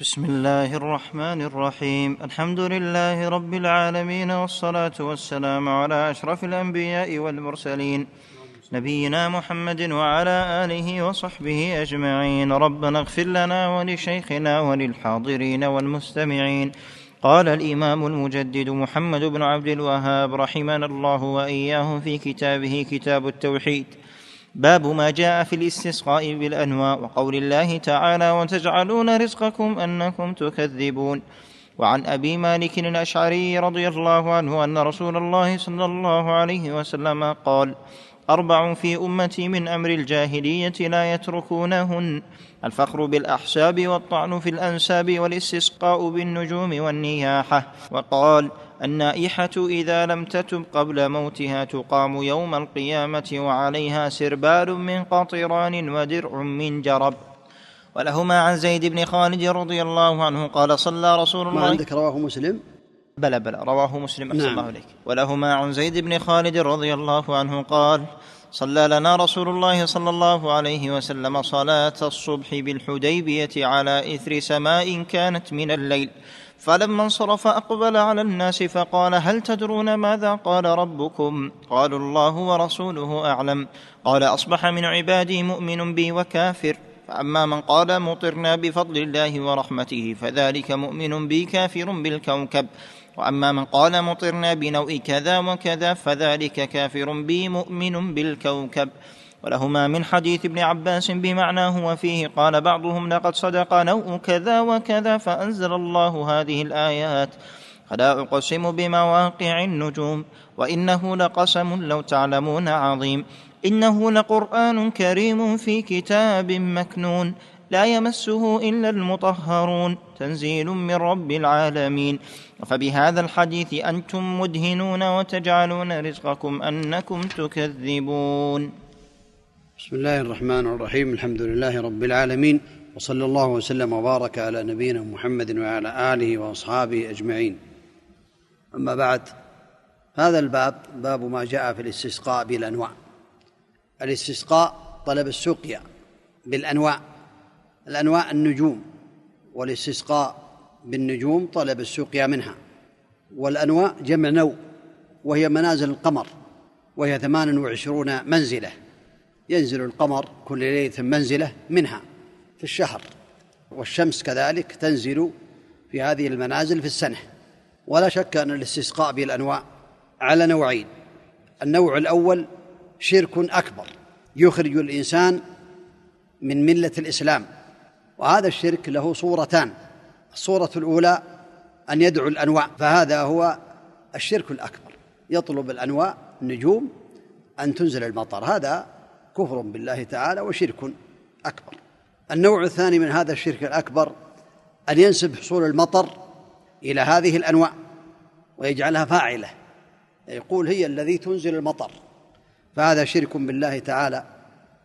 بسم الله الرحمن الرحيم. الحمد لله رب العالمين والصلاة والسلام على أشرف الأنبياء والمرسلين نبينا محمد وعلى آله وصحبه أجمعين. ربنا اغفر لنا ولشيخنا وللحاضرين والمستمعين. قال الإمام المجدد محمد بن عبد الوهاب رحمنا الله وإياه في كتابه كتاب التوحيد. باب ما جاء في الاستسقاء بالانواع وقول الله تعالى وتجعلون رزقكم أنكم تكذبون. وعن أبي مالك الأشعري رضي الله عنه أن رسول الله صلى الله عليه وسلم قال أربع في امتي من أمر الجاهلية لا يتركونهن الفخر بالأحساب والطعن في الأنساب والاستسقاء بالنجوم والنياحة. وقال النائحة إذا لم تتب قبل موتها تقام يوم القيامة وعليها سربال من قطران ودرع من جرب. ولهما عن زيد بن خالد رضي الله عنه قال صلى رسول الله ما عندك رواه مسلم؟ بلى بلى رواه مسلم أحسن نعم. الله إليك. ولهما عن زيد بن خالد رضي الله عنه قال صلى لنا رسول الله صلى الله عليه وسلم صلاة الصبح بالحديبية على إثر سماء كانت من الليل. فلما انصرف أقبل على الناس فقال هل تدرون ماذا قال ربكم؟ قالوا الله ورسوله أعلم. قال أصبح من عبادي مؤمن بي وكافر. فأما من قال مطرنا بفضل الله ورحمته فذلك مؤمن بي كافر بالكوكب. وأما من قال مطرنا بنوء كذا وكذا فذلك كافر بي مؤمن بالكوكب. ولهما من حديث ابن عباس بمعناه وفيه قال بعضهم لقد صدق نوء كذا وكذا فأنزل الله هذه الآيات. فلا أقسم بمواقع النجوم وإنه لقسم لو تعلمون عظيم. إنه لقرآن كريم في كتاب مكنون لا يمسه إلا المطهرون تنزيل من رب العالمين. فبهذا الحديث أنتم مدهنون وتجعلون رزقكم أنكم تكذبون. بسم الله الرحمن الرحيم الحمد لله رب العالمين وصلى الله وسلم وبارك على نبينا محمد وعلى آله وأصحابه أجمعين. أما بعد هذا الباب باب ما جاء في الاستسقاء بالأنواع. الاستسقاء طلب السقيا بالأنواع الأنواع النجوم والاستسقاء بالنجوم طلب السقيا منها والأنواع جمع نوء وهي منازل القمر وهي ثمان وعشرون منزلة ينزل القمر كل ليلة منزلة منها في الشهر والشمس كذلك تنزل في هذه المنازل في السنة ولا شك أن الاستسقاء بالأنواع على نوعين النوع الأول شرك أكبر يخرج الإنسان من ملة الإسلام وهذا الشرك له صورتان الصورة الأولى أن يدعو الأنواع فهذا هو الشرك الأكبر يطلب الأنواع النجوم أن تنزل المطر هذا كفر بالله تعالى وشرك أكبر. النوع الثاني من هذا الشرك الأكبر أن ينسب حصول المطر إلى هذه الأنواع ويجعلها فاعلة يقول هي الذي تنزل المطر. فهذا شرك بالله تعالى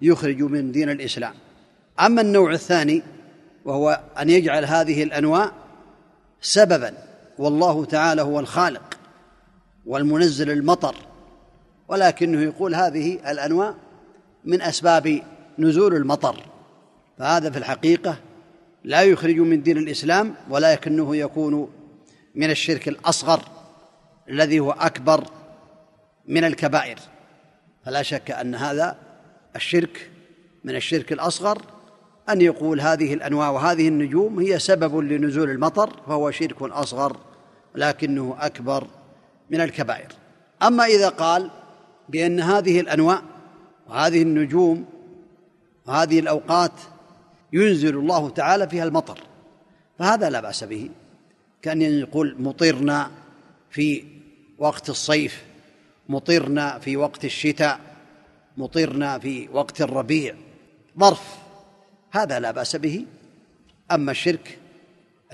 يخرج من دين الإسلام. أما النوع الثاني وهو أن يجعل هذه الأنواع سببا والله تعالى هو الخالق والمنزل المطر ولكنه يقول هذه الأنواع من أسباب نزول المطر. فهذا في الحقيقة لا يخرج من دين الإسلام ولكنه يكون من الشرك الأصغر الذي هو أكبر من الكبائر. فلا شك أن هذا الشرك من الشرك الأصغر أن يقول هذه الأنواع وهذه النجوم هي سبب لنزول المطر فهو شرك أصغر لكنه أكبر من الكبائر. أما إذا قال بأن هذه الأنواع وهذه النجوم وهذه الأوقات ينزل الله تعالى فيها المطر فهذا لا بأس به. كأن يقول مطرنا في وقت الصيف مطرنا في وقت الشتاء مطرنا في وقت الربيع. ظرف هذا لا بأس به. أما الشرك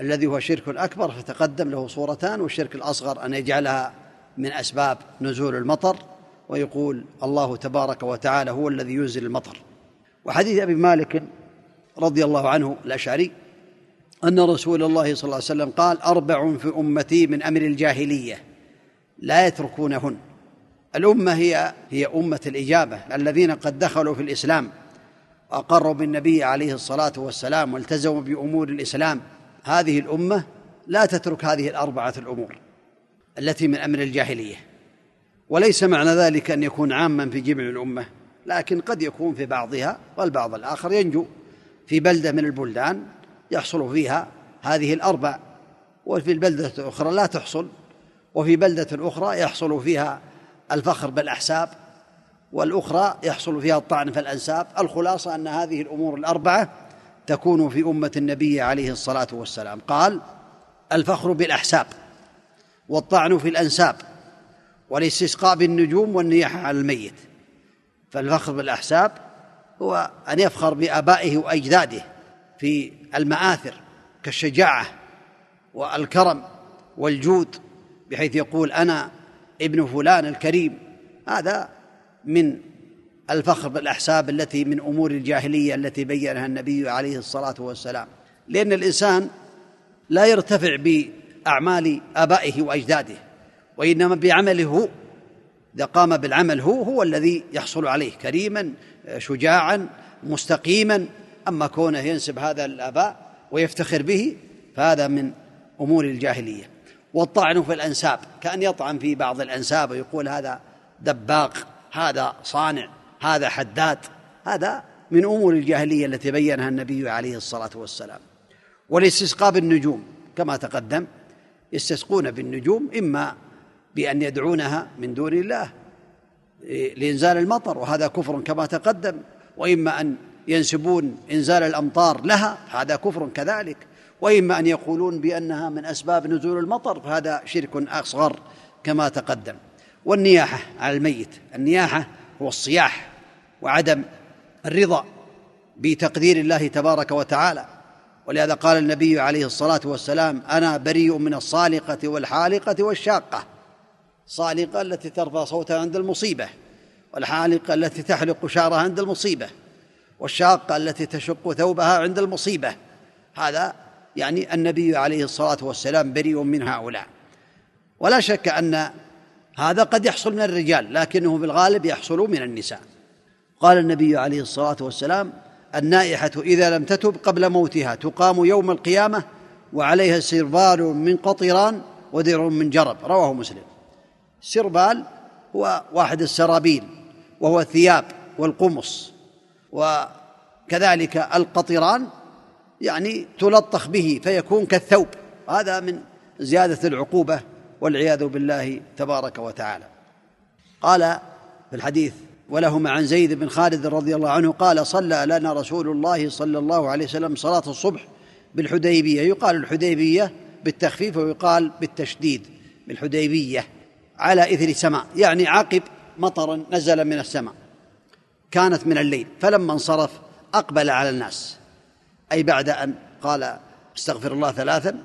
الذي هو شرك أكبر فتقدم له صورتان والشرك الأصغر أن يجعلها من أسباب نزول المطر ويقول الله تبارك وتعالى هو الذي ينزل المطر. وحديث أبي مالك رضي الله عنه الأشعري أن رسول الله صلى الله عليه وسلم قال أربع في أمتي من أمر الجاهلية لا يتركونهن. الأمة هي هي أمة الإجابة الذين قد دخلوا في الإسلام وأقروا بالنبي عليه الصلاة والسلام والتزموا بأمور الإسلام. هذه الأمة لا تترك هذه الأربعة الأمور التي من أمر الجاهلية. وليس معنى ذلك أن يكون عاما في جميع الأمة لكن قد يكون في بعضها والبعض الآخر ينجو في بلدة من البلدان يحصل فيها هذه الأربع وفي البلده الاخرى لا تحصل وفي بلدة أخرى يحصل فيها الفخر بالأحساب والأخرى يحصل فيها الطعن في الانساب الخلاصة أن هذه الأمور الأربعة تكون في أمة النبي عليه الصلاة والسلام. قال الفخر بالأحساب والطعن في الأنساب والاستسقاء بالنجوم والنياحة على الميت. فالفخر بالأحساب هو أن يفخر بآبائه وأجداده في المآثر كالشجاعة والكرم والجود بحيث يقول أنا ابن فلان الكريم. هذا من الفخر بالأحساب التي من أمور الجاهلية التي بينها النبي عليه الصلاة والسلام. لأن الإنسان لا يرتفع بأعمال آبائه وأجداده وإنما بعمله هو إذا قام بالعمل هو هو الذي يحصل عليه كريما شجاعا مستقيما. أما كونه ينسب هذا الآباء ويفتخر به فهذا من أمور الجاهلية. والطعن في الأنساب كأن يطعن في بعض الأنساب ويقول هذا دباق هذا صانع هذا حداد. هذا من أمور الجاهلية التي بينها النبي عليه الصلاة والسلام. والاستسقاء بالنجوم كما تقدم يستسقون بالنجوم إما بأن يدعونها من دون الله لإنزال المطر وهذا كفر كما تقدم وإما أن ينسبون إنزال الأمطار لها هذا كفر كذلك. وإما أن يقولون بأنها من أسباب نزول المطر فهذا شرك أصغر كما تقدم. والنياحة على الميت النياحة هو الصياح وعدم الرضا بتقدير الله تبارك وتعالى. ولهذا قال النبي عليه الصلاة والسلام أنا بريء من الصالقة والحالقة والشاقة. صالقة التي ترفع صوتها عند المصيبة والحالقة التي تحلق شعرها عند المصيبة والشاقة التي تشق ثوبها عند المصيبة. هذا يعني النبي عليه الصلاة والسلام بريء من هؤلاء. ولا شك أن هذا قد يحصل من الرجال لكنه في الغالب يحصل من النساء. قال النبي عليه الصلاة والسلام النائحة إذا لم تتب قبل موتها تقام يوم القيامة وعليها سربال من قطران ودرع من جرب رواه مسلم. السربال هو واحد السرابيل وهو الثياب والقمص وكذلك القطران يعني تلطخ به فيكون كالثوب. هذا من زيادة العقوبة والعياذ بالله تبارك وتعالى. قال في الحديث ولهما عن زيد بن خالد رضي الله عنه قال صلى لنا رسول الله صلى الله عليه وسلم صلاة الصبح بالحديبية. يقال الحديبية بالتخفيف ويقال بالتشديد. بالحديبية على إثر سماء يعني عقب مطر نزل من السماء كانت من الليل فلما انصرف أقبل على الناس. أي بعد أن قال استغفر الله ثلاثا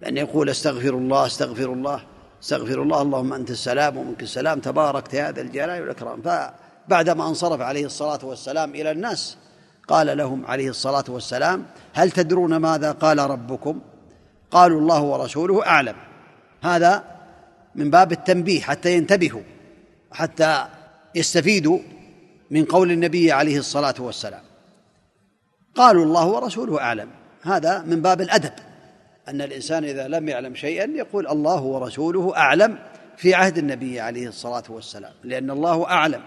بأن يقول استغفر الله استغفر الله استغفر الله اللهم أنت السلام ومنك السلام تباركت يا ذا الجلال والإكرام. فبعدما انصرف عليه الصلاة والسلام إلى الناس قال لهم عليه الصلاة والسلام هل تدرون ماذا قال ربكم؟ قالوا الله ورسوله أعلم. هذا من باب التنبيه حتى ينتبهوا حتى يستفيدوا من قول النبي عليه الصلاة والسلام. قالوا الله ورسوله أعلم. هذا من باب الأدب. أن الإنسان إذا لم يعلم شيئا يقول الله ورسوله أعلم في عهد النبي عليه الصلاة والسلام. لأن الله أعلم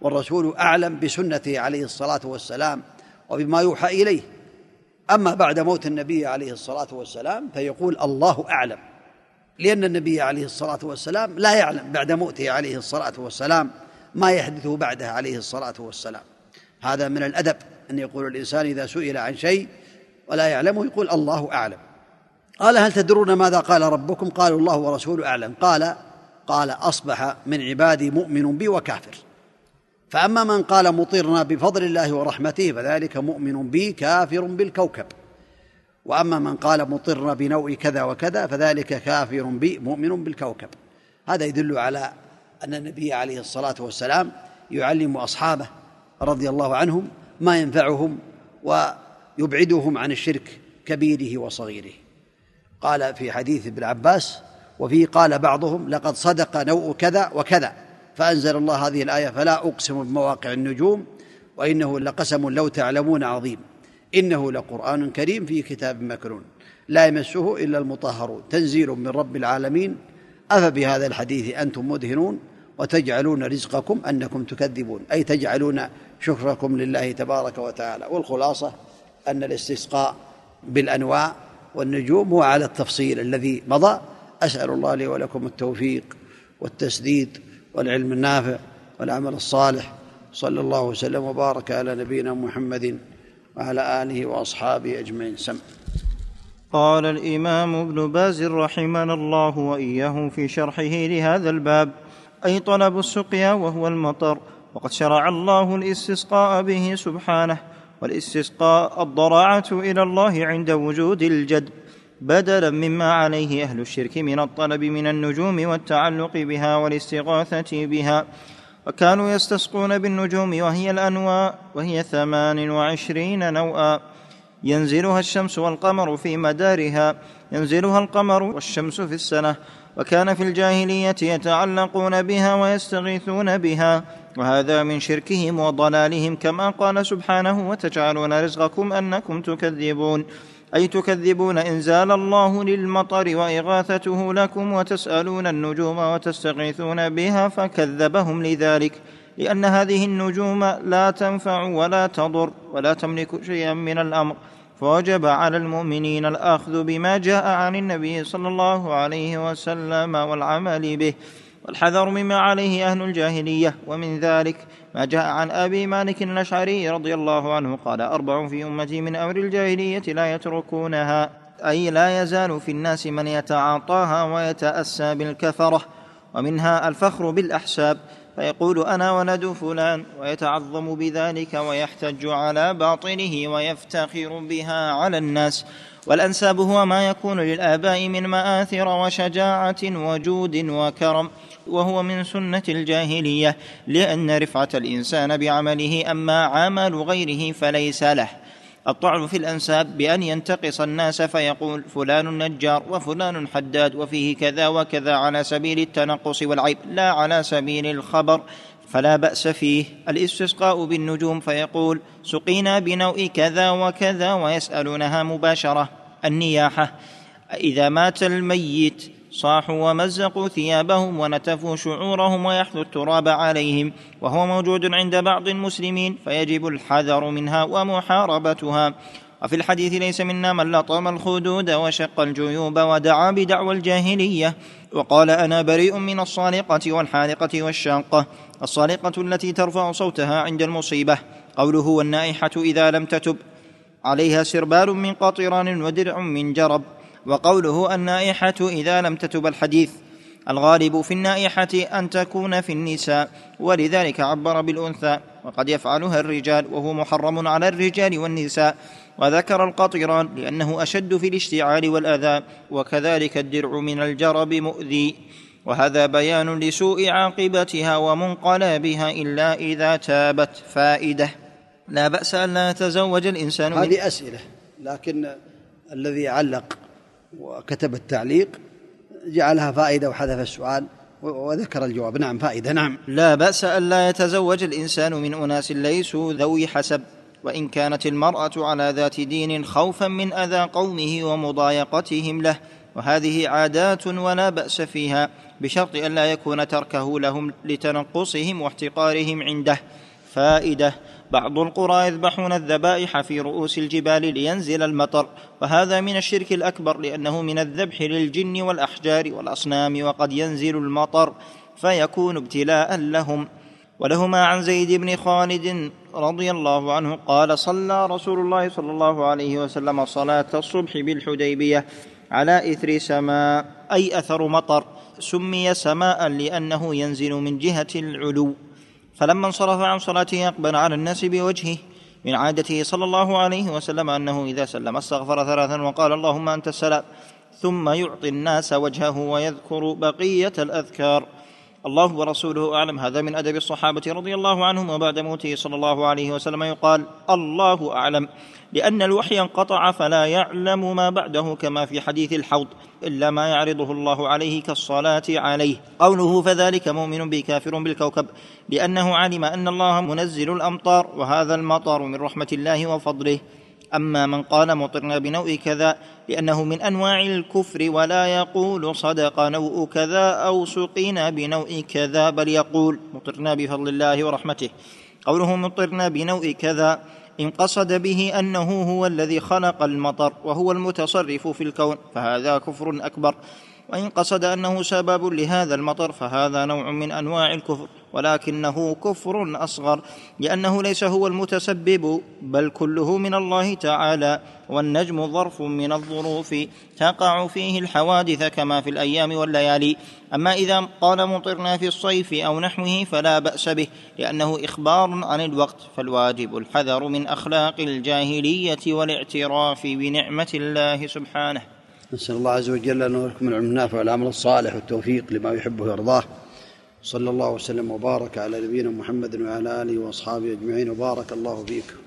والرسول أعلم بسنته عليه الصلاة والسلام وبما يوحى إليه. أما بعد موت النبي عليه الصلاة والسلام فيقول الله أعلم. لأن النبي عليه الصلاة والسلام لا يعلم بعد موته عليه الصلاة والسلام ما يحدث بعده عليه الصلاة والسلام. هذا من الأدب. أن يقول الإنسان إذا سئل عن شيء ولا يعلمه يقول الله أعلم. قال هل تدرون ماذا قال ربكم؟ قالوا الله ورسوله أعلم. قال قال أصبح من عبادي مؤمن بي وكافر. فأما من قال مطرنا بفضل الله ورحمته فذلك مؤمن بي كافر بالكوكب. وأما من قال مطرنا بنوء كذا وكذا فذلك كافر بي مؤمن بالكوكب. هذا يدل على أن النبي عليه الصلاة والسلام يعلم أصحابه رضي الله عنهم ما ينفعهم ويبعدهم عن الشرك كبيره وصغيره. قال في حديث ابن عباس وفيه قال بعضهم لقد صدق نوء كذا وكذا فأنزل الله هذه الآية فلا أقسم بمواقع النجوم وإنه لقسم لو تعلمون عظيم. إنه لقرآن كريم في كتاب مكنون. لا يمسه إلا المطهرون. تنزيل من رب العالمين. أفبهذا الحديث أنتم مدهنون؟ وتجعلون رزقكم أنكم تكذبون أي تجعلون شكركم لله تبارك وتعالى. والخلاصة أن الاستسقاء بالأنواع والنجوم هو على التفصيل الذي مضى. أسأل الله لي ولكم التوفيق والتسديد والعلم النافع والعمل الصالح. صلى الله وسلم وبارك على نبينا محمد وعلى آله وأصحابه أجمعين. سم. قال الإمام ابن باز رحمنا الله وإياه في شرحه لهذا الباب. أي طلب السقيا وهو المطر وقد شرع الله الاستسقاء به سبحانه والاستسقاء الضراعة إلى الله عند وجود الجد بدلا مما عليه أهل الشرك من الطلب من النجوم والتعلق بها والاستغاثة بها وكانوا يستسقون بالنجوم وهي الأنواع وهي ثمان وعشرين نوعا. ينزلها الشمس والقمر في مدارها ينزلها القمر والشمس في السنة. وكان في الجاهلية يتعلقون بها ويستغيثون بها. وهذا من شركهم وضلالهم كما قال سبحانه وتجعلون رزقكم أنكم تكذبون. أي تكذبون؟ إنزال الله للمطر وإغاثته لكم وتسألون النجوم وتستغيثون بها فكذبهم لذلك. لأن هذه النجوم لا تنفع ولا تضر ولا تملك شيئا من الأمر. فوجب على المؤمنين الأخذ بما جاء عن النبي صلى الله عليه وسلم والعمل به. والحذر مما عليه أهل الجاهلية. ومن ذلك ما جاء عن أبي مالك الأشعري رضي الله عنه قال أربع في أمتي من أمر الجاهلية لا يتركونها أي لا يزال في الناس من يتعاطاها ويتأسى بالكفرة. ومنها الفخر بالأحساب. فيقول أنا ولد فلان ويتعظم بذلك ويحتج على باطنه ويفتخر بها على الناس والأنساب هو ما يكون للآباء من مآثر وشجاعة وجود وكرم وهو من سنة الجاهلية لأن رفعة الإنسان بعمله أما عمل غيره فليس له. الطعن في الأنساب بأن ينتقص الناس فيقول فلان نجار وفلان حداد وفيه كذا وكذا على سبيل التنقص والعيب لا على سبيل الخبر فلا بأس فيه. الاستسقاء بالنجوم فيقول سقينا بنوء كذا وكذا ويسألونها مباشرة. النياحة إذا مات الميت صاحوا ومزقوا ثيابهم ونتفوا شعورهم ويحثوا التراب عليهم وهو موجود عند بعض المسلمين فيجب الحذر منها ومحاربتها. وفي الحديث ليس منا من لطم الخدود وشق الجيوب ودعا بدعوى الجاهلية وقال أنا بريء من الصالقة والحالقة والشاقة الصالقة التي ترفع صوتها عند المصيبة. قوله والنائحة إذا لم تتب عليها سربال من قطران ودرع من جرب. وقوله النائحة إذا لم تتب الحديث الغالب في النائحة أن تكون في النساء ولذلك عبر بالأنثى وقد يفعلها الرجال وهو محرم على الرجال والنساء وذكر القطران لأنه أشد في الاشتعال والأذى وكذلك الدرع من الجرب مؤذي. وهذا بيان لسوء عاقبتها ومنقلابها إلا إذا تابت فائدة. لا بأس أن لا يتزوج الإنسان هذه أسئلة لكن الذي علق وكتب التعليق جعلها فائدة وحذف السؤال وذكر الجواب. نعم فائدة نعم. لا بأس ألا يتزوج الإنسان من أناس ليسوا ذوي حسب وإن كانت المرأة على ذات دين خوفا من أذى قومه ومضايقتهم له وهذه عادات ولا بأس فيها بشرط ألا يكون تركه لهم لتنقصهم واحتقارهم عنده. فائدة. بعض القرى يذبحون الذبائح في رؤوس الجبال لينزل المطر وهذا من الشرك الأكبر لأنه من الذبح للجن والأحجار والأصنام وقد ينزل المطر فيكون ابتلاء لهم. ولهما عن زيد بن خالد رضي الله عنه قال صلى رسول الله صلى الله عليه وسلم صلاة الصبح بالحديبية على إثر سماء أي أثر مطر سمي سماء لأنه ينزل من جهة العلو. فلما انصرف عن صلاته أقبل على الناس بوجهه من عادته صلى الله عليه وسلم أنه إذا سلم استغفر ثلاثا وقال اللهم أنت السلام ثم يعطي الناس وجهه ويذكر بقية الأذكار. الله ورسوله أعلم. هذا من أدب الصحابة رضي الله عنهم وبعد موته صلى الله عليه وسلم يقال الله أعلم. لأن الوحي انقطع فلا يعلم ما بعده كما في حديث الحوض إلا ما يعرضه الله عليه كالصلاة عليه. قوله فذلك مؤمن به كافر بالكوكب لأنه علم أن الله منزل الأمطار وهذا المطر من رحمة الله وفضله. أما من قال مطرنا بنوء كذا لأنه من أنواع الكفر ولا يقول صدق نوء كذا أو سقينا بنوء كذا بل يقول مطرنا بفضل الله ورحمته. قوله مطرنا بنوء كذا إن قصد به أنه هو الذي خلق المطر وهو المتصرف في الكون فهذا كفر أكبر. وإن قصد أنه سبب لهذا المطر فهذا نوع من أنواع الكفر ولكنه كفر أصغر لأنه ليس هو المتسبب بل كله من الله تعالى والنجم ظرف من الظروف تقع فيه الحوادث كما في الأيام والليالي. أما إذا قال مطرنا في الصيف أو نحوه فلا بأس به لأنه إخبار عن الوقت فالواجب الحذر من أخلاق الجاهلية والاعتراف بنعمة الله سبحانه. نسأل الله عز وجل أن يركم العلم النافع والعمل الصالح والتوفيق لما يحبه ويرضاه. صلى الله وسلم وبارك على نبينا محمد وعلى آله وأصحابه أجمعين وبارك الله فيكم